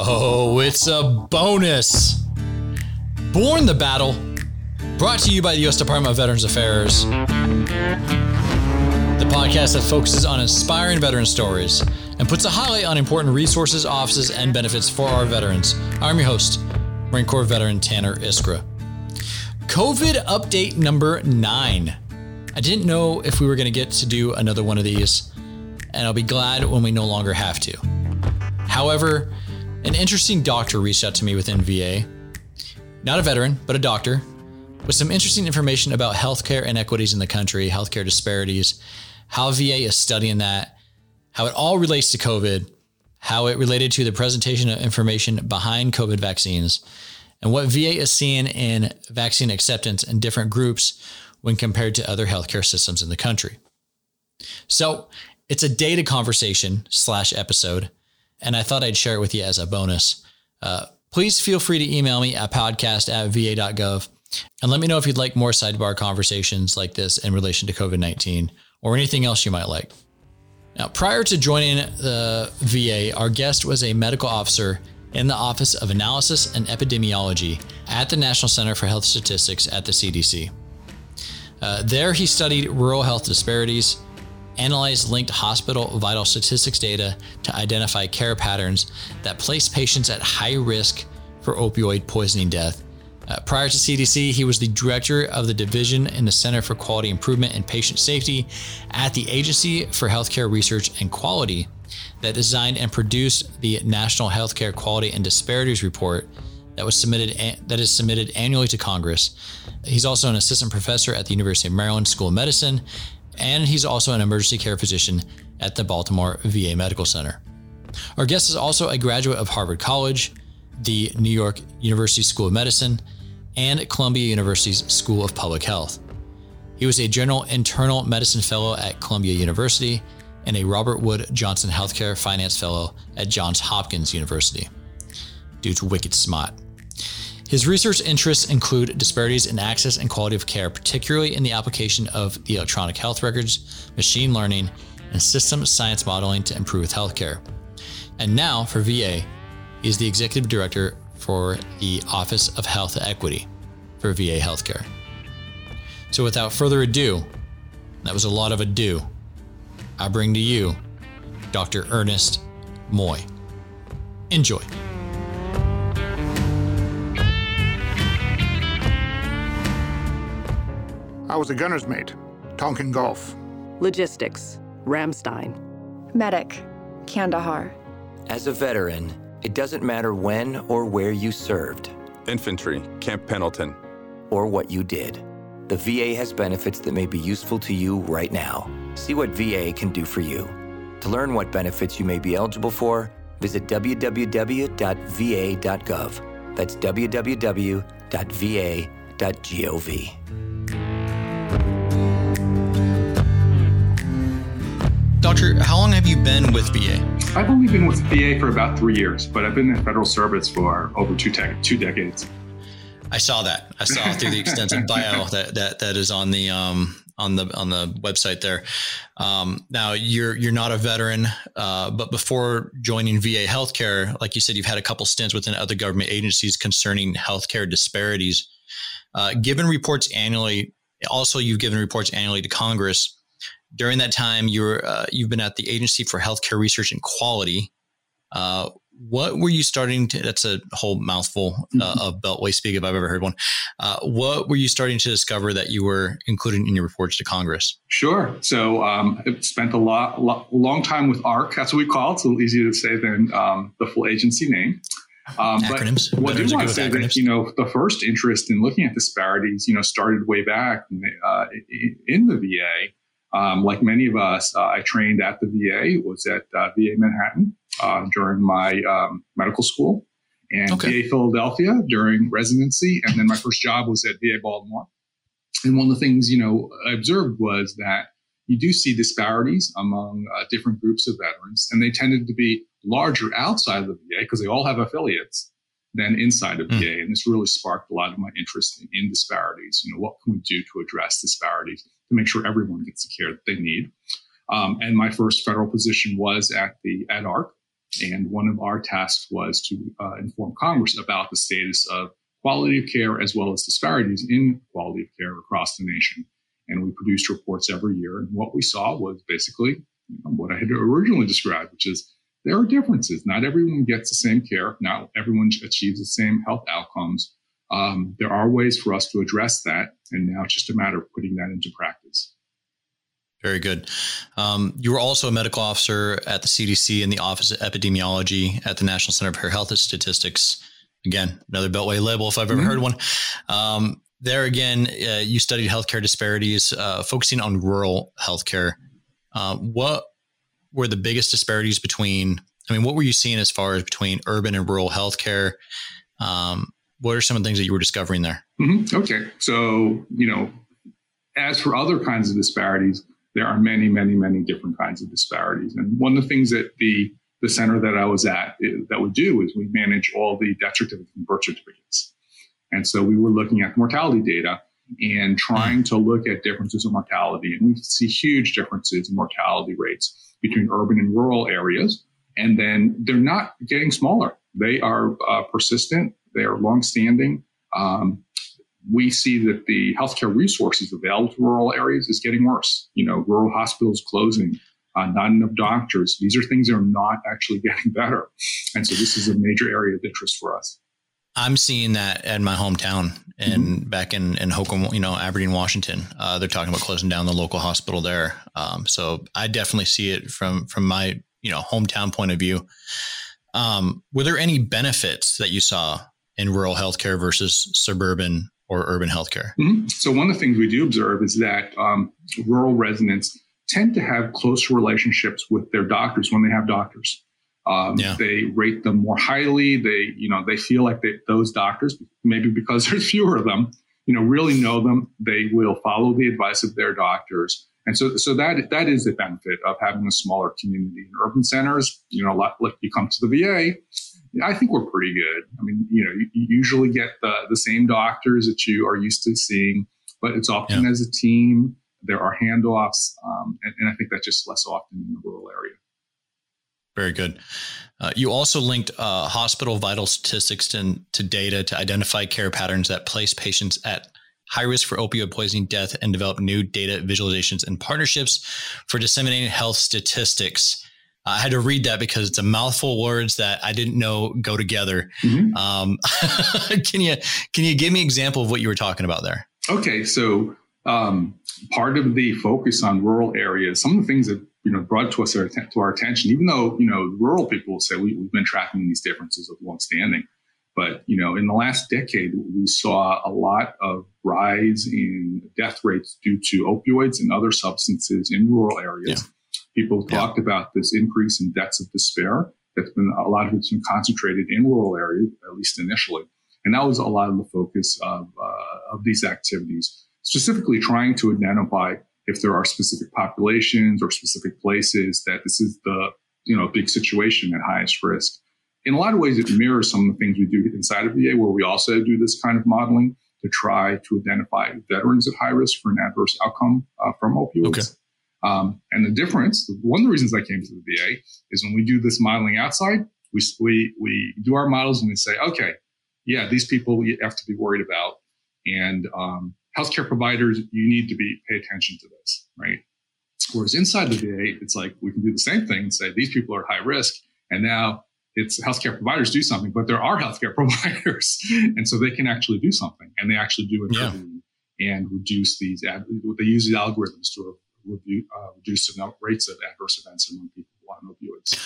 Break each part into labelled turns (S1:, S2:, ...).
S1: Oh, it's a bonus. Borne the Battle, brought to you by the U.S. Department of Veterans Affairs. The podcast that focuses on inspiring veteran stories and puts a highlight on important resources, offices, and benefits for our veterans. I'm your host, Marine Corps veteran Tanner Iskra. COVID update number nine. I didn't know if we were going to get to do another one of these, and I'll be glad when we no longer have to. However, an interesting doctor reached out to me within VA, not a veteran, but a doctor, with some interesting information about healthcare inequities in the country, healthcare disparities, how VA is studying that, how it all relates to COVID, how it related to the presentation of information behind COVID vaccines, and what VA is seeing in vaccine acceptance in different groups when compared to other healthcare systems in the country. So it's a data conversation slash episode, and I thought I'd share it with you as a bonus. Uh, please feel free to email me at podcast at va.gov and let me know if you'd like more sidebar conversations like this in relation to COVID 19 or anything else you might like. Now, prior to joining the VA, our guest was a medical officer in the Office of Analysis and Epidemiology at the National Center for Health Statistics at the CDC. Uh, there, he studied rural health disparities, analyzed linked hospital vital statistics data to identify care patterns that place patients at high risk for opioid poisoning death. Uh, prior to CDC, he was the director of the division in the Center for Quality Improvement and Patient Safety at the Agency for Healthcare Research and Quality that designed and produced the National Healthcare Quality and Disparities Report that was submitted that is submitted annually to Congress. He's also an assistant professor at the University of Maryland School of Medicine, and he's also an emergency care physician at the Baltimore VA Medical Center. Our guest is also a graduate of Harvard College, the New York University School of Medicine, and Columbia University's School of Public Health. He was a general internal medicine fellow at Columbia University and a Robert Wood Johnson Healthcare Finance Fellow at Johns Hopkins University. Dude's wicked smart. His research interests include disparities in access and quality of care, particularly in the application of the electronic health records, machine learning, and system science modeling to improve healthcare. And now for VA, he is the executive director for the Office of Health Equity for VA Healthcare. So without further ado, that was a lot of ado, I bring to you Dr. Ernest Moy. Enjoy.
S2: I was a gunner's mate, Tonkin Gulf.
S3: Logistics, Ramstein.
S4: Medic, Kandahar.
S5: As a veteran, it doesn't matter when or where you served.
S6: Infantry, Camp Pendleton.
S5: Or what you did. The VA has benefits that may be useful to you right now. See what VA can do for you. To learn what benefits you may be eligible for, visit www.va.gov. That's www.va.gov.
S1: Doctor, how long have you been with VA?
S7: I've only been with VA for about three years, but I've been in federal service for over two, te- two decades.
S1: I saw that. I saw through the extensive bio that, that that is on the um, on the on the website there. Um, now you're you're not a veteran, uh, but before joining VA Healthcare, like you said, you've had a couple stints within other government agencies concerning healthcare disparities. Uh, given reports annually, also you've given reports annually to Congress during that time, you're uh, you've been at the Agency for Healthcare Research and Quality. Uh, what were you starting to? That's a whole mouthful uh, mm-hmm. of Beltway speak if I've ever heard one. Uh, what were you starting to discover that you were including in your reports to Congress?
S7: Sure. So um, I've spent a lot, lot, long time with AHRQ. That's what we call it. It's a little easier to say than um, the full agency name.
S1: Um, acronyms.
S7: But what I do want to say acronyms. that you know the first interest in looking at disparities, you know, started way back in the, uh, in the VA. Um, like many of us, uh, I trained at the VA, was at uh, VA Manhattan uh, during my um, medical school, and okay. VA Philadelphia during residency. And then my first job was at VA Baltimore. And one of the things, you know, I observed was that you do see disparities among uh, different groups of veterans, and they tended to be larger outside of the VA because they all have affiliates than inside of mm. VA. And this really sparked a lot of my interest in, in disparities. You know, what can we do to address disparities? to make sure everyone gets the care that they need. Um, and my first federal position was at the at AHRQ, And one of our tasks was to uh, inform Congress about the status of quality of care as well as disparities in quality of care across the nation. And we produced reports every year. And what we saw was basically you know, what I had originally described, which is there are differences. Not everyone gets the same care. Not everyone achieves the same health outcomes. Um, there are ways for us to address that. And now it's just a matter of putting that into practice.
S1: Very good. Um, you were also a medical officer at the CDC in the Office of Epidemiology at the National Center for Health Statistics. Again, another Beltway label if I've ever mm-hmm. heard one. Um, there again, uh, you studied healthcare disparities, uh, focusing on rural healthcare. Uh, what were the biggest disparities between? I mean, what were you seeing as far as between urban and rural healthcare? Um, what are some of the things that you were discovering there?
S7: Mm-hmm. Okay, so you know, as for other kinds of disparities, there are many, many, many different kinds of disparities. And one of the things that the the center that I was at is, that would do is we manage all the death certificates and birth certificates. And so we were looking at mortality data and trying to look at differences in mortality. And we see huge differences in mortality rates between urban and rural areas. And then they're not getting smaller. They are uh, persistent. They are longstanding. Um, we see that the healthcare resources available to rural areas is getting worse. You know, rural hospitals closing, uh, not enough doctors. These are things that are not actually getting better. And so this is a major area of interest for us.
S1: I'm seeing that in my hometown and mm-hmm. back in, in Hoquiam, you know, Aberdeen, Washington. Uh, they're talking about closing down the local hospital there. Um, so I definitely see it from, from my, you know, hometown point of view. Um, were there any benefits that you saw in rural healthcare versus suburban or urban healthcare?
S7: Mm-hmm. So one of the things we do observe is that um, rural residents tend to have close relationships with their doctors when they have doctors. Um, yeah. They rate them more highly. They, you know, they feel like they, those doctors, maybe because there's fewer of them, you know, really know them. They will follow the advice of their doctors, and so, so that that is the benefit of having a smaller community. In urban centers, you know, like, like you come to the VA, I think we're pretty good. I mean, you know, you, you usually get the, the same doctors that you are used to seeing, but it's often yeah. as a team. There are handoffs, um, and, and, I think that's just less often in the rural area.
S1: Very good. Uh, you also linked uh, hospital vital statistics to, to data to identify care patterns that place patients at high risk for opioid poisoning death and develop new data visualizations and partnerships for disseminating health statistics. I had to read that because it's a mouthful of words that I didn't know go together. Mm-hmm. Um, can you can you give me an example of what you were talking about there?
S7: Okay, so um, part of the focus on rural areas, some of the things that you know brought to us our, to our attention, even though you know rural people will say we, have been tracking these differences of longstanding, but you know in the last decade we saw a lot of rise in death rates due to opioids and other substances in rural areas. Yeah People yeah. talked about this increase in deaths of despair. That's been a lot of it's been concentrated in rural areas, at least initially. And that was a lot of the focus of, uh, of these activities, specifically trying to identify if there are specific populations or specific places that this is the you know big situation at highest risk. In a lot of ways, it mirrors some of the things we do inside of VA, where we also do this kind of modeling to try to identify veterans at high risk for an adverse outcome uh, from opioids. Okay. Um, and the difference, one of the reasons I came to the VA is when we do this modeling outside, we, we, we do our models and we say, okay, yeah, these people you have to be worried about. And um, healthcare providers, you need to be pay attention to this, right? Whereas inside the VA, it's like we can do the same thing and say these people are high risk. And now it's healthcare providers do something, but there are healthcare providers. and so they can actually do something and they actually do it yeah. and reduce these, ad- they use the algorithms to review, uh, reduce the rates of adverse events among people on opioids.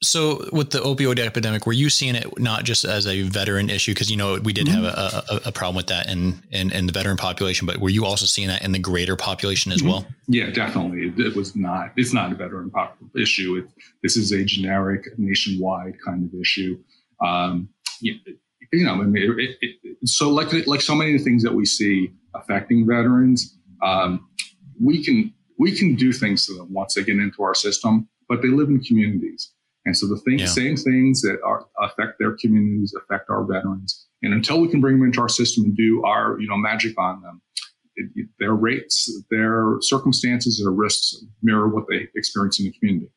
S1: So, with the opioid epidemic, were you seeing it not just as a veteran issue? Because you know we did mm-hmm. have a, a, a, problem with that in, in, in the veteran population, but were you also seeing that in the greater population as mm-hmm. well?
S7: Yeah, definitely. It, it, was not. It's not a veteran pop- issue. It, this is a generic, nationwide kind of issue. Um, you, you know, I mean, it, so like like so many of the things that we see affecting veterans, um, we can we can do things to them once they get into our system, but they live in communities. And so the thing, yeah. same things that are, affect their communities affect our veterans. And until we can bring them into our system and do our, you know, magic on them, it, it, their rates, their circumstances, their risks mirror what they experience in the community.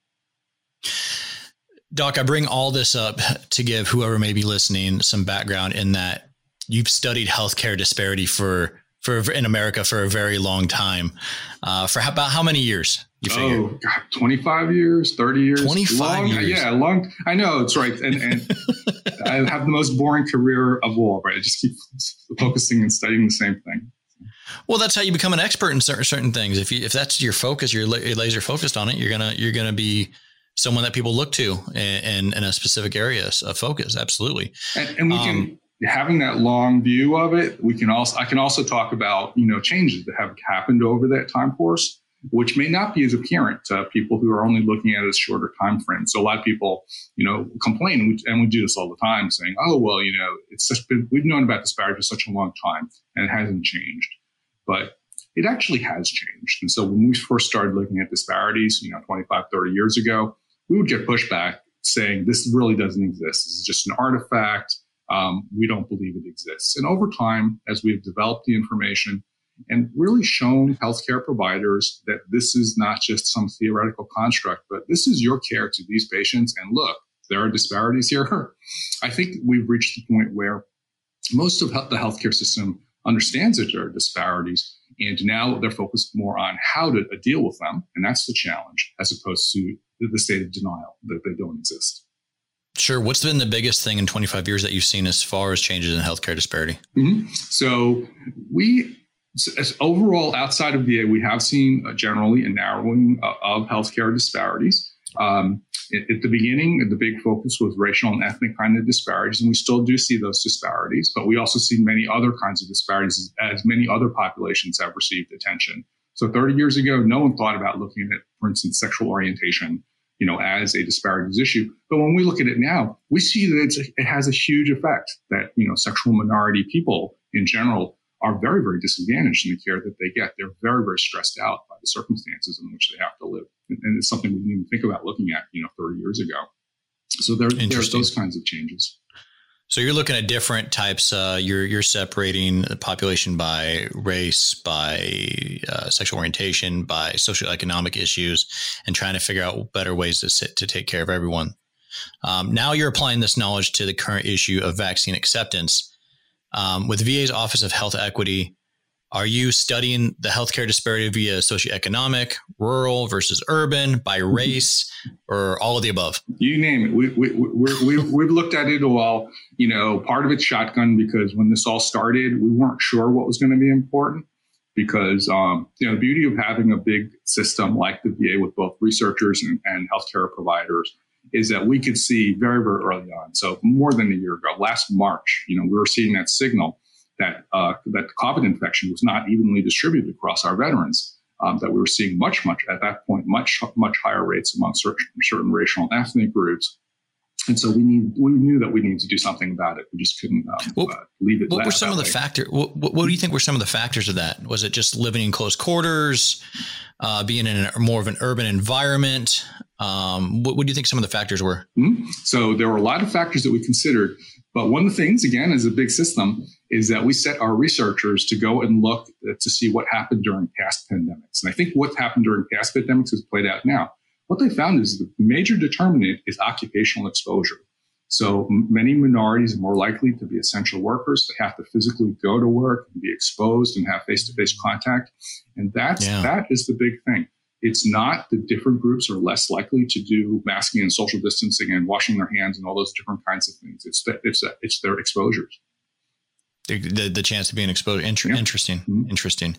S1: Doc, I bring all this up to give whoever may be listening some background in that you've studied healthcare disparity for for in America for a very long time. Uh, for how, about how many years?
S7: You figure? Oh, God, 25 years, 30 years.
S1: 25
S7: long,
S1: years.
S7: Yeah, long. I know it's right. And, and I have the most boring career of all, right? I just keep focusing and studying the same thing.
S1: Well, that's how you become an expert in certain certain things. If you if that's your focus, you're, laser focused on it. You're gonna you're gonna be someone that people look to in, in a specific area of focus. Absolutely.
S7: And, and we um, can having that long view of it. We can also I can also talk about you know changes that have happened over that time course, which may not be as apparent to people who are only looking at a shorter time frame. So a lot of people you know complain, and we, do this all the time, saying, "Oh well, you know, it's just been we've known about this disparity for such a long time, and it hasn't changed." But it actually has changed. And so when we first started looking at disparities, you know, 25, 30 years ago, we would get pushback saying this really doesn't exist. This is just an artifact. Um, we don't believe it exists. And over time, as we've developed the information and really shown healthcare providers that this is not just some theoretical construct, but this is your care to these patients. And look, there are disparities here. I think we've reached the point where most of the healthcare system understands that there are disparities. And now they're focused more on how to deal with them. And that's the challenge, as opposed to the state of denial that they don't exist.
S1: Sure. What's been the biggest thing in 25 years that you've seen as far as changes in healthcare disparity?
S7: Mm-hmm. So we, as overall, outside of VA, we have seen uh, generally a narrowing of healthcare disparities. Um, at the beginning, the big focus was racial and ethnic kind of disparities, and we still do see those disparities, but we also see many other kinds of disparities as many other populations have received attention. So 30 years ago, no one thought about looking at, for instance, sexual orientation, you know, as a disparities issue. But when we look at it now, we see that it has a huge effect that, you know, sexual minority people in general are very, very disadvantaged in the care that they get. They're very, very stressed out by the circumstances in which they have to live. And it's something we didn't even think about looking at, you know, 30 years ago. So there, there's those kinds of changes.
S1: So you're looking at different types. Uh, you're you're separating the population by race, by uh, sexual orientation, by socioeconomic issues, and trying to figure out better ways to sit to take care of everyone. Um, now you're applying this knowledge to the current issue of vaccine acceptance. Um, with VA's Office of Health Equity, are you studying the healthcare disparity via socioeconomic, rural versus urban, by race, or all of the above?
S7: You name it. We, we, we, we, have looked at it all. You know, part of it's shotgun because when this all started, we weren't sure what was going to be important. Because, um, you know, the beauty of having a big system like the VA with both researchers and, and healthcare providers is that we could see very, very early on. So more than a year ago, last March, you know, we were seeing that signal that uh, that COVID infection was not evenly distributed across our veterans. Um, that we were seeing much, much at that point, much, much higher rates among certain, certain racial and ethnic groups. And so we need we knew that we needed to do something about it. We just couldn't um, uh, leave it.
S1: What were some of the factors? What, what, do you think were some of the factors of that? Was it just living in close quarters, uh, being in a, more of an urban environment? Um, what, what, do you think some of the factors were?
S7: Mm-hmm. So there were a lot of factors that we considered, but one of the things, again, is a big system, is that we set our researchers to go and look to see what happened during past pandemics. And I think what happened during past pandemics has played out now. What they found is the major determinant is occupational exposure. So many minorities are more likely to be essential workers. They have to physically go to work and be exposed and have face-to-face contact. And that's, yeah. that is the big thing. It's not that different groups are less likely to do masking and social distancing and washing their hands and all those different kinds of things. It's that it's that it's their exposures.
S1: The, the, chance of being exposed. Inter- yeah. Interesting. Mm-hmm. Interesting.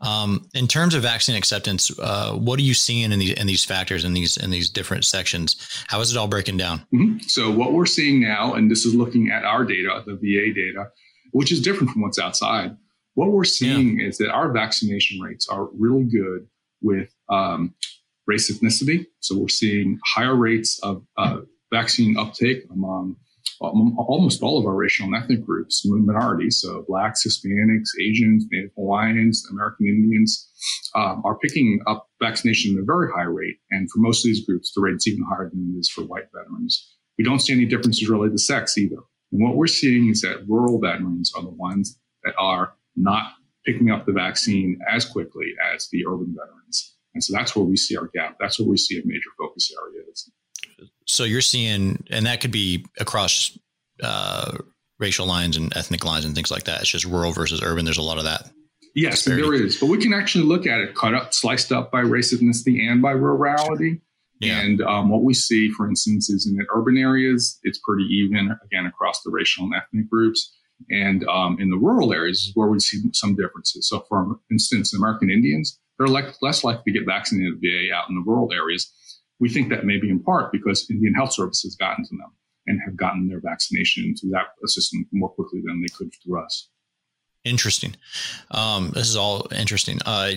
S1: Um, in terms of vaccine acceptance, uh, what are you seeing in these in these factors in these in these different sections? How is it all breaking down?
S7: Mm-hmm. So what we're seeing now, and this is looking at our data, the VA data, which is different from what's outside. What we're seeing yeah. is that our vaccination rates are really good with um, race ethnicity. So we're seeing higher rates of uh, vaccine uptake among almost all of our racial and ethnic groups, minorities, so blacks, Hispanics, Asians, Native Hawaiians, American Indians, um, are picking up vaccination at a very high rate. And for most of these groups, the rate is even higher than it is for white veterans. We don't see any differences related to sex either. And what we're seeing is that rural veterans are the ones that are not picking up the vaccine as quickly as the urban veterans. And so that's where we see our gap. That's where we see a major focus area is.
S1: So you're seeing, and that could be across uh, racial lines and ethnic lines and things like that. It's just rural versus urban. There's a lot of that.
S7: Yes, there is, but we can actually look at it cut up, sliced up by race, ethnicity, and by rurality. Yeah. And um, what we see, for instance, is in the urban areas, it's pretty even again across the racial and ethnic groups. And um, in the rural areas is where we see some differences. So, for instance, American Indians, they're like, less likely to get vaccinated at VA out in the rural areas. We think that may be in part because Indian Health Service has gotten to them and have gotten their vaccination through that system more quickly than they could through us.
S1: Interesting. Um, this is all interesting. Uh,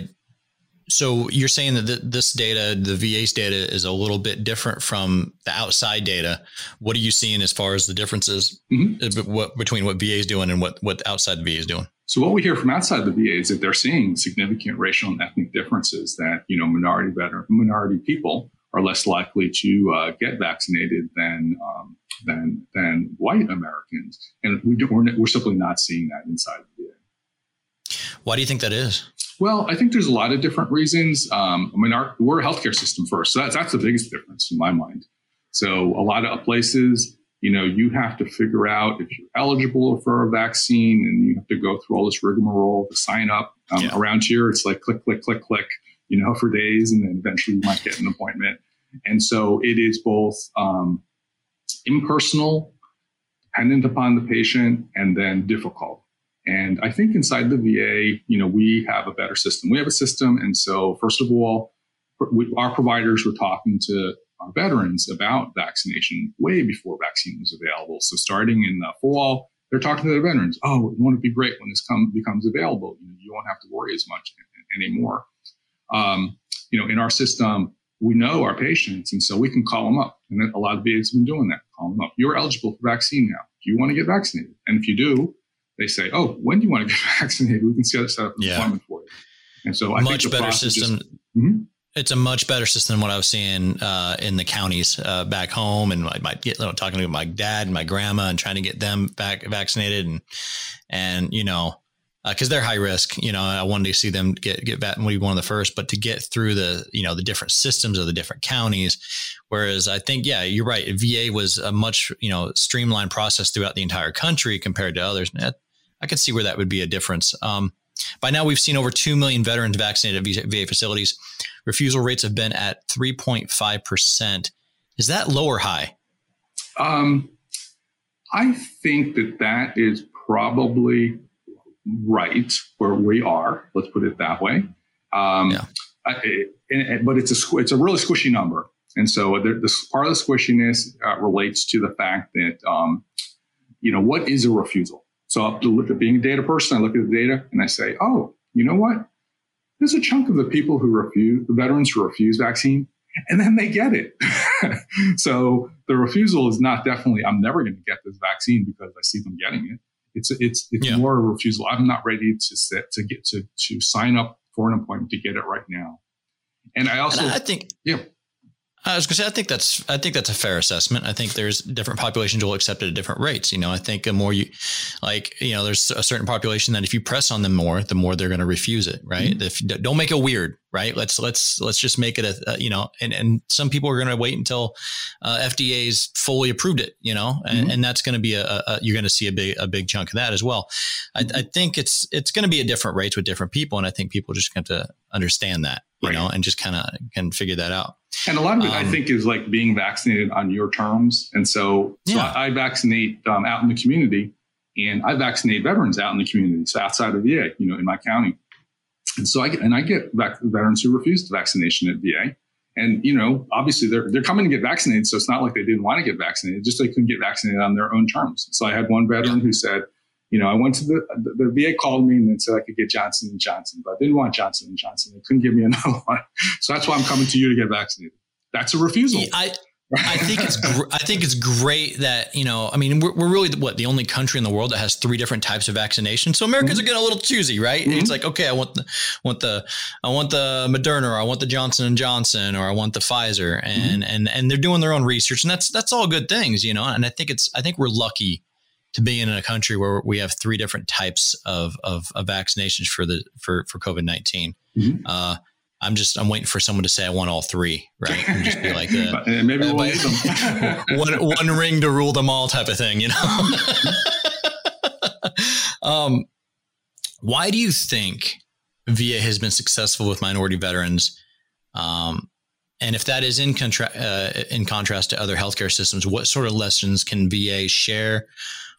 S1: so you're saying that th- this data, the VA's data, is a little bit different from the outside data. What are you seeing as far as the differences mm-hmm. what, between what VA is doing and what what outside the VA is doing?
S7: So what we hear from outside the VA is that they're seeing significant racial and ethnic differences. That you know minority veteran, minority people are less likely to uh, get vaccinated than um, than than white Americans, and we do, we're, we're simply not seeing that inside the VA.
S1: Why do you think that is?
S7: Well, I think there's a lot of different reasons. Um, I mean, our, we're a healthcare system first, so that's that's the biggest difference in my mind. So a lot of places, you know, you have to figure out if you're eligible for a vaccine, and you have to go through all this rigmarole to sign up. Um, yeah. Around here, it's like click, click, click, click, you know, for days, and then eventually you might get an appointment. And so it is both um, impersonal, dependent upon the patient, and then difficult. And I think inside the VA, you know, we have a better system. We have a system. And so, first of all, we, our providers were talking to our veterans about vaccination way before vaccine was available. So, starting in the fall, they're talking to their veterans. Oh, it won't be great when this come, becomes available. You, know, you won't have to worry as much anymore. Um, you know, in our system, we know our patients, and so we can call them up. And a lot of VAs have been doing that. Call them up. You're eligible for vaccine now. Do you want to get vaccinated? And if you do, they say, "Oh, when do you want to get vaccinated? We can set up an yeah. appointment for you." And so, I
S1: much better system. Just, mm-hmm. It's a much better system than what I was seeing uh, in the counties uh, back home, and I might get you know, talking to my dad and my grandma and trying to get them back vaccinated, and and you know because uh, they're high risk. You know, I wanted to see them get get back be one of the first, but to get through the you know the different systems of the different counties. Whereas I think, yeah, you're right. VA was a much you know streamlined process throughout the entire country compared to others. I could see where that would be a difference. Um, by now, we've seen over 2 million veterans vaccinated at VA facilities. Refusal rates have been at 3.5%. Is that low or high? Um,
S7: I think that that is probably right where we are. Let's put it that way. Um, yeah. I, and, but it's a it's a really squishy number, and so there, this part of the squishiness uh, relates to the fact that um, you know what is a refusal. So I look at being a data person, I look at the data and I say, oh, you know what? There's a chunk of the people who refuse, the veterans who refuse vaccine, and then they get it. so the refusal is not definitely, I'm never going to get this vaccine because I see them getting it. It's it's it's yeah. more a refusal. I'm not ready to sit to get to to sign up for an appointment to get it right now. And I also
S1: and I think yeah. I was going to say, I think that's, I think that's a fair assessment. I think there's different populations will accept it at different rates. You know, I think the more you, like, you know, there's a certain population that if you press on them more, the more they're going to refuse it, right? Mm-hmm. If don't make it weird, right? Let's let's let's just make it a, a you know, and and some people are going to wait until uh, FDA's fully approved it, you know, and, mm-hmm. and that's going to be a, a you're going to see a big a big chunk of that as well. I, I think it's it's going to be a different rates with different people, and I think people just have to understand that, you right. know, and just kind of can figure that out.
S7: And a lot of it, um, I think, is like being vaccinated on your terms. And so, yeah. so I, I vaccinate um, out in the community, and I vaccinate veterans out in the community, so outside of VA, you know, in my county. And so I get, and I get vac- veterans who refuse vaccination at VA. And you know, obviously they're they're coming to get vaccinated, so it's not like they didn't want to get vaccinated; just they couldn't get vaccinated on their own terms. So I had one veteran who said, you know, I went to the, the, the VA called me and said I could get Johnson and Johnson, but I didn't want Johnson and Johnson. They couldn't give me another one, so that's why I'm coming to you to get vaccinated. That's a refusal.
S1: I I think it's gr- I think it's great that you know I mean we're, we're really what the only country in the world that has three different types of vaccination. So Americans mm-hmm. are getting a little choosy, right? Mm-hmm. It's like okay, I want the want the I want the Moderna, or I want the Johnson and Johnson, or I want the Pfizer, and mm-hmm. and and they're doing their own research, and that's that's all good things, you know. And I think it's I think we're lucky to be in a country where we have three different types of of, of vaccinations for the for for COVID 19 mm-hmm. uh, I'm just I'm waiting for someone to say I want all three, right? And just be like, uh,
S7: maybe we'll
S1: one one ring to rule them all type of thing, you know. um, why do you think VA has been successful with minority veterans? Um, and if that is in, contra- uh, in contrast to other healthcare systems, what sort of lessons can VA share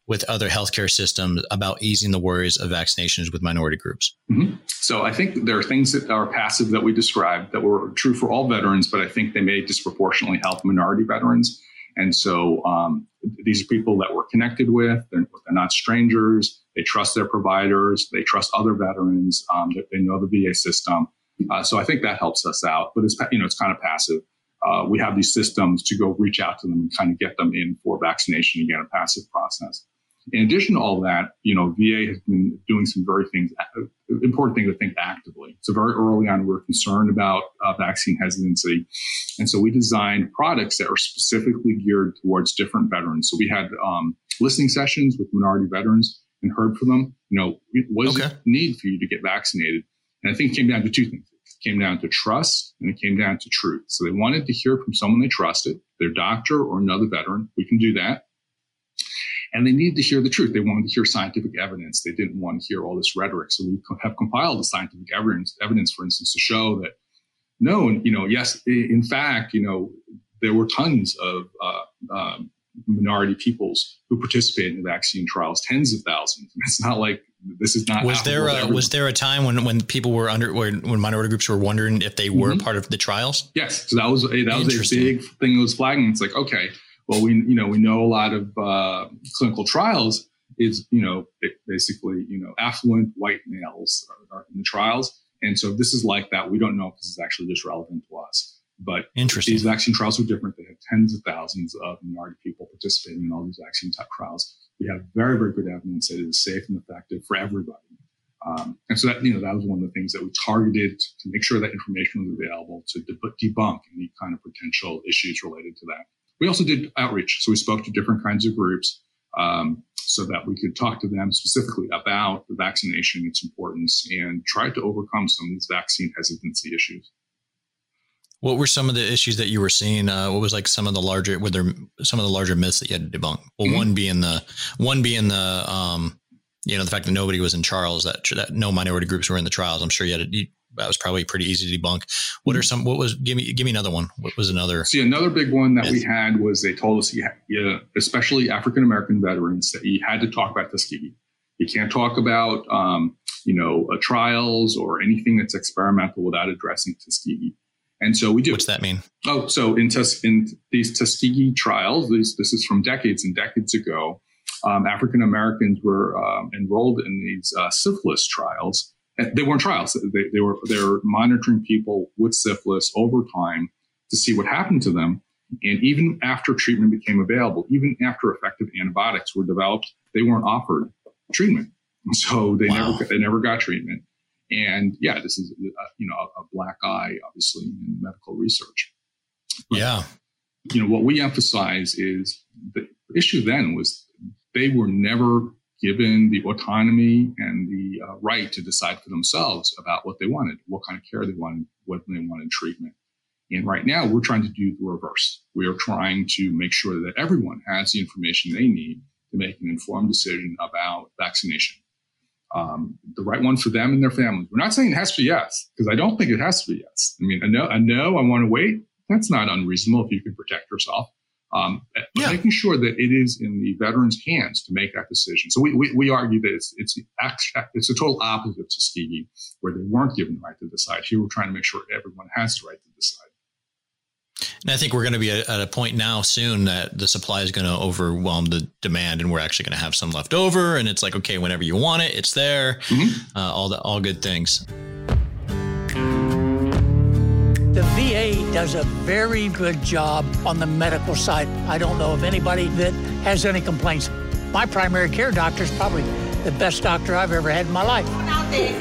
S1: with other healthcare systems about easing the worries of vaccinations with minority groups?
S7: Mm-hmm. So I think there are things that are passive that we described that were true for all veterans, but I think they may disproportionately help minority veterans. And so um, these are people that we're connected with. They're, they're, not strangers. They trust their providers. They trust other veterans. Um, they, they know the VA system. Uh, so I think that helps us out. But it's you know it's kind of passive. Uh, we have these systems to go reach out to them and kind of get them in for vaccination again, a passive process. In addition to all that, you know, VA has been doing some very things, important thing to think actively. So very early on, we are concerned about uh, vaccine hesitancy. And so we designed products that are specifically geared towards different veterans. So we had um, listening sessions with minority veterans and heard from them, you know, what is okay. the need for you to get vaccinated? And I think it came down to two things. It came down to trust and it came down to truth. So they wanted to hear from someone they trusted, their doctor or another veteran. We can do that. And they needed to hear the truth. They wanted to hear scientific evidence. They didn't want to hear all this rhetoric. So we have compiled the scientific evidence, evidence, for instance, to show that no, you know, yes, in fact, you know, there were tons of uh, um, minority peoples who participated in the vaccine trials, tens of thousands. It's not like this is not.
S1: Was there a, was there a time when when people were under when, when minority groups were wondering if they were mm-hmm. part of the trials?
S7: Yes, so that was a, that was a big thing that was flagging. It's like okay, well, we you know we know a lot of uh, clinical trials is you know basically you know affluent white males are, are in the trials, and so this is like that. We don't know if this is actually just relevant to us. But
S1: Interesting.
S7: these vaccine trials are different. They have tens of thousands of minority people participating in all these vaccine type trials. We have very, very good evidence that it is safe and effective for everybody. Um, and so that, you know, that was one of the things that we targeted to make sure that information was available to debunk any kind of potential issues related to that. We also did outreach. So we spoke to different kinds of groups um, so that we could talk to them specifically about the vaccination, its importance, and try to overcome some of these vaccine hesitancy issues.
S1: What were some of the issues that you were seeing? Uh, what was like some of the larger, were there some of the larger myths that you had to debunk? Well, mm-hmm. one being the one being the um, you know the fact that nobody was in Charles, that that no minority groups were in the trials. I'm sure you had to, you, that was probably pretty easy to debunk. What are some? What was? Give me give me another one. What was another?
S7: See, another big one that we had was they told us, you, you especially African American veterans, that you had to talk about Tuskegee. You can't talk about um, you know uh, trials or anything that's experimental without addressing Tuskegee. And so we do.
S1: What's that mean?
S7: Oh, so in, Tus- in these Tuskegee trials, these, this is from decades and decades ago. Um, African Americans were um, enrolled in these uh, syphilis trials they weren't trials. They, they were they were monitoring people with syphilis over time to see what happened to them. And even after treatment became available, even after effective antibiotics were developed, they weren't offered treatment. So they wow. never they never got treatment. And yeah, this is a, you know a, black eye, obviously, in medical research.
S1: But, yeah,
S7: you know what we emphasize is the issue then was they were never given the autonomy and the uh, right to decide for themselves about what they wanted, what kind of care they wanted, what they wanted treatment. And right now, we're trying to do the reverse. We are trying to make sure that everyone has the information they need to make an informed decision about vaccination. Um, the right one for them and their families. We're not saying it has to be yes, because I don't think it has to be yes. I mean, I know, I know I want to wait. That's not unreasonable if you can protect yourself. Um, yeah. Making sure that it is in the veteran's hands to make that decision. So we, we, we argue that it's, it's, it's a total opposite to Tuskegee, where they weren't given the right to decide. Here we're trying to make sure everyone has the right to decide.
S1: And I think we're going to be at a point now soon that the supply is going to overwhelm the demand, and we're actually going to have some left over. And it's like, okay, whenever you want it, it's there. Mm-hmm. Uh, all the all good things.
S8: The VA does a very good job on the medical side. I don't know of anybody that has any complaints. My primary care doctor is probably the best doctor I've ever had in my life.
S9: He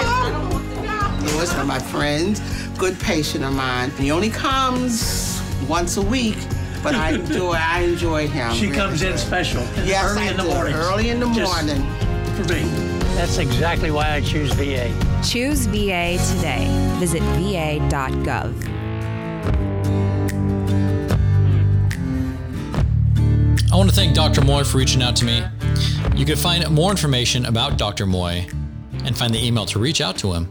S9: was one of my friends, good patient of mine. He only comes once a week, but I enjoy I enjoy him.
S8: She comes in special.
S9: Yes,
S8: early
S9: I
S8: in the
S9: do.
S8: morning.
S9: Early in the morning.
S8: For me. That's exactly why I choose VA.
S10: Choose VA today. Visit va.gov.
S1: I want to thank Dr. Moy for reaching out to me. You can find more information about Dr. Moy and find the email to reach out to him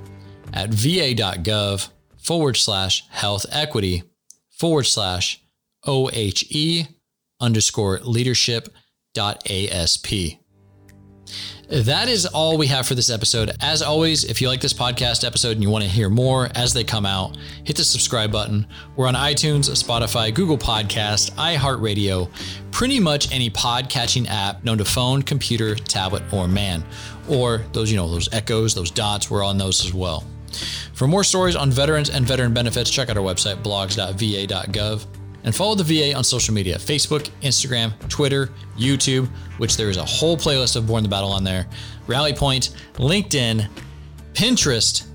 S1: at va.gov forward slash health equity forward slash OHE underscore leadership dot ASP. That is all we have for this episode. As always, if you like this podcast episode and you want to hear more as they come out, hit the subscribe button. We're on iTunes, Spotify, Google Podcast, iHeartRadio, pretty much any pod catching app known to phone, computer, tablet, or man. Or those, you know, those echoes, those dots, we're on those as well. For more stories on veterans and veteran benefits, check out our website, blogs.va.gov and follow the VA on social media Facebook, Instagram, Twitter, YouTube, which there is a whole playlist of Borne the Battle on there, Rally Point, LinkedIn, Pinterest,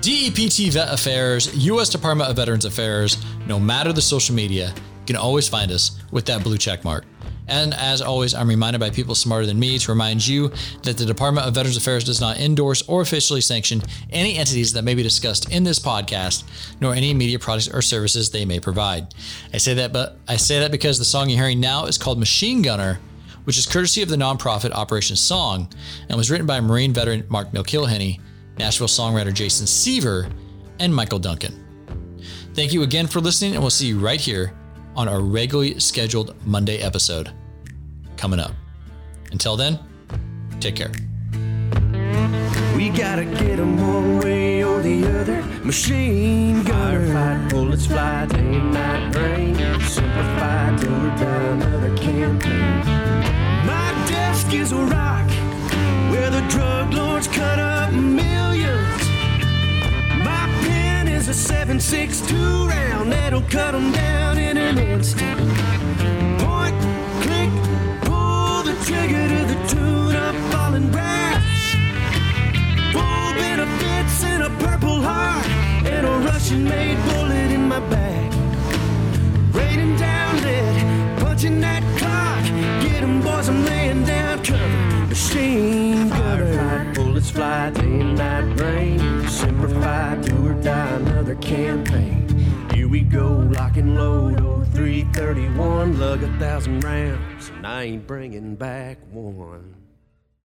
S1: DEPT Vet Affairs, U.S. Department of Veterans Affairs. No matter the social media, you can always find us with that blue check mark. And as always, I'm reminded by people smarter than me to remind you that the Department of Veterans Affairs does not endorse or officially sanction any entities that may be discussed in this podcast, nor any media products or services they may provide. I say that, but I say that because the song you're hearing now is called Machine Gunner, which is courtesy of the nonprofit Operation Song and was written by Marine veteran Mark McIlhenny, Nashville songwriter Jason Seaver, and Michael Duncan. Thank you again for listening, and we'll see you right here on our regularly scheduled Monday episode coming up. Until then, take care.
S11: We gotta get them one way or the other. Machine. Firefight, bullets fly, day and night till we 7.62 round that'll cut them down in an instant. Point, click, pull the trigger to the tune of falling brass. Full benefits and a purple heart and a Russian-made bullet in my back. Raining down lead, punching that clock. Get 'em boys, I'm laying down cover. Machine gunner. Bullets fly, day and night rain. 5, do or die, another campaign. Here we go, lock and load, oh 331, lug a thousand rounds, and I ain't bringing back one.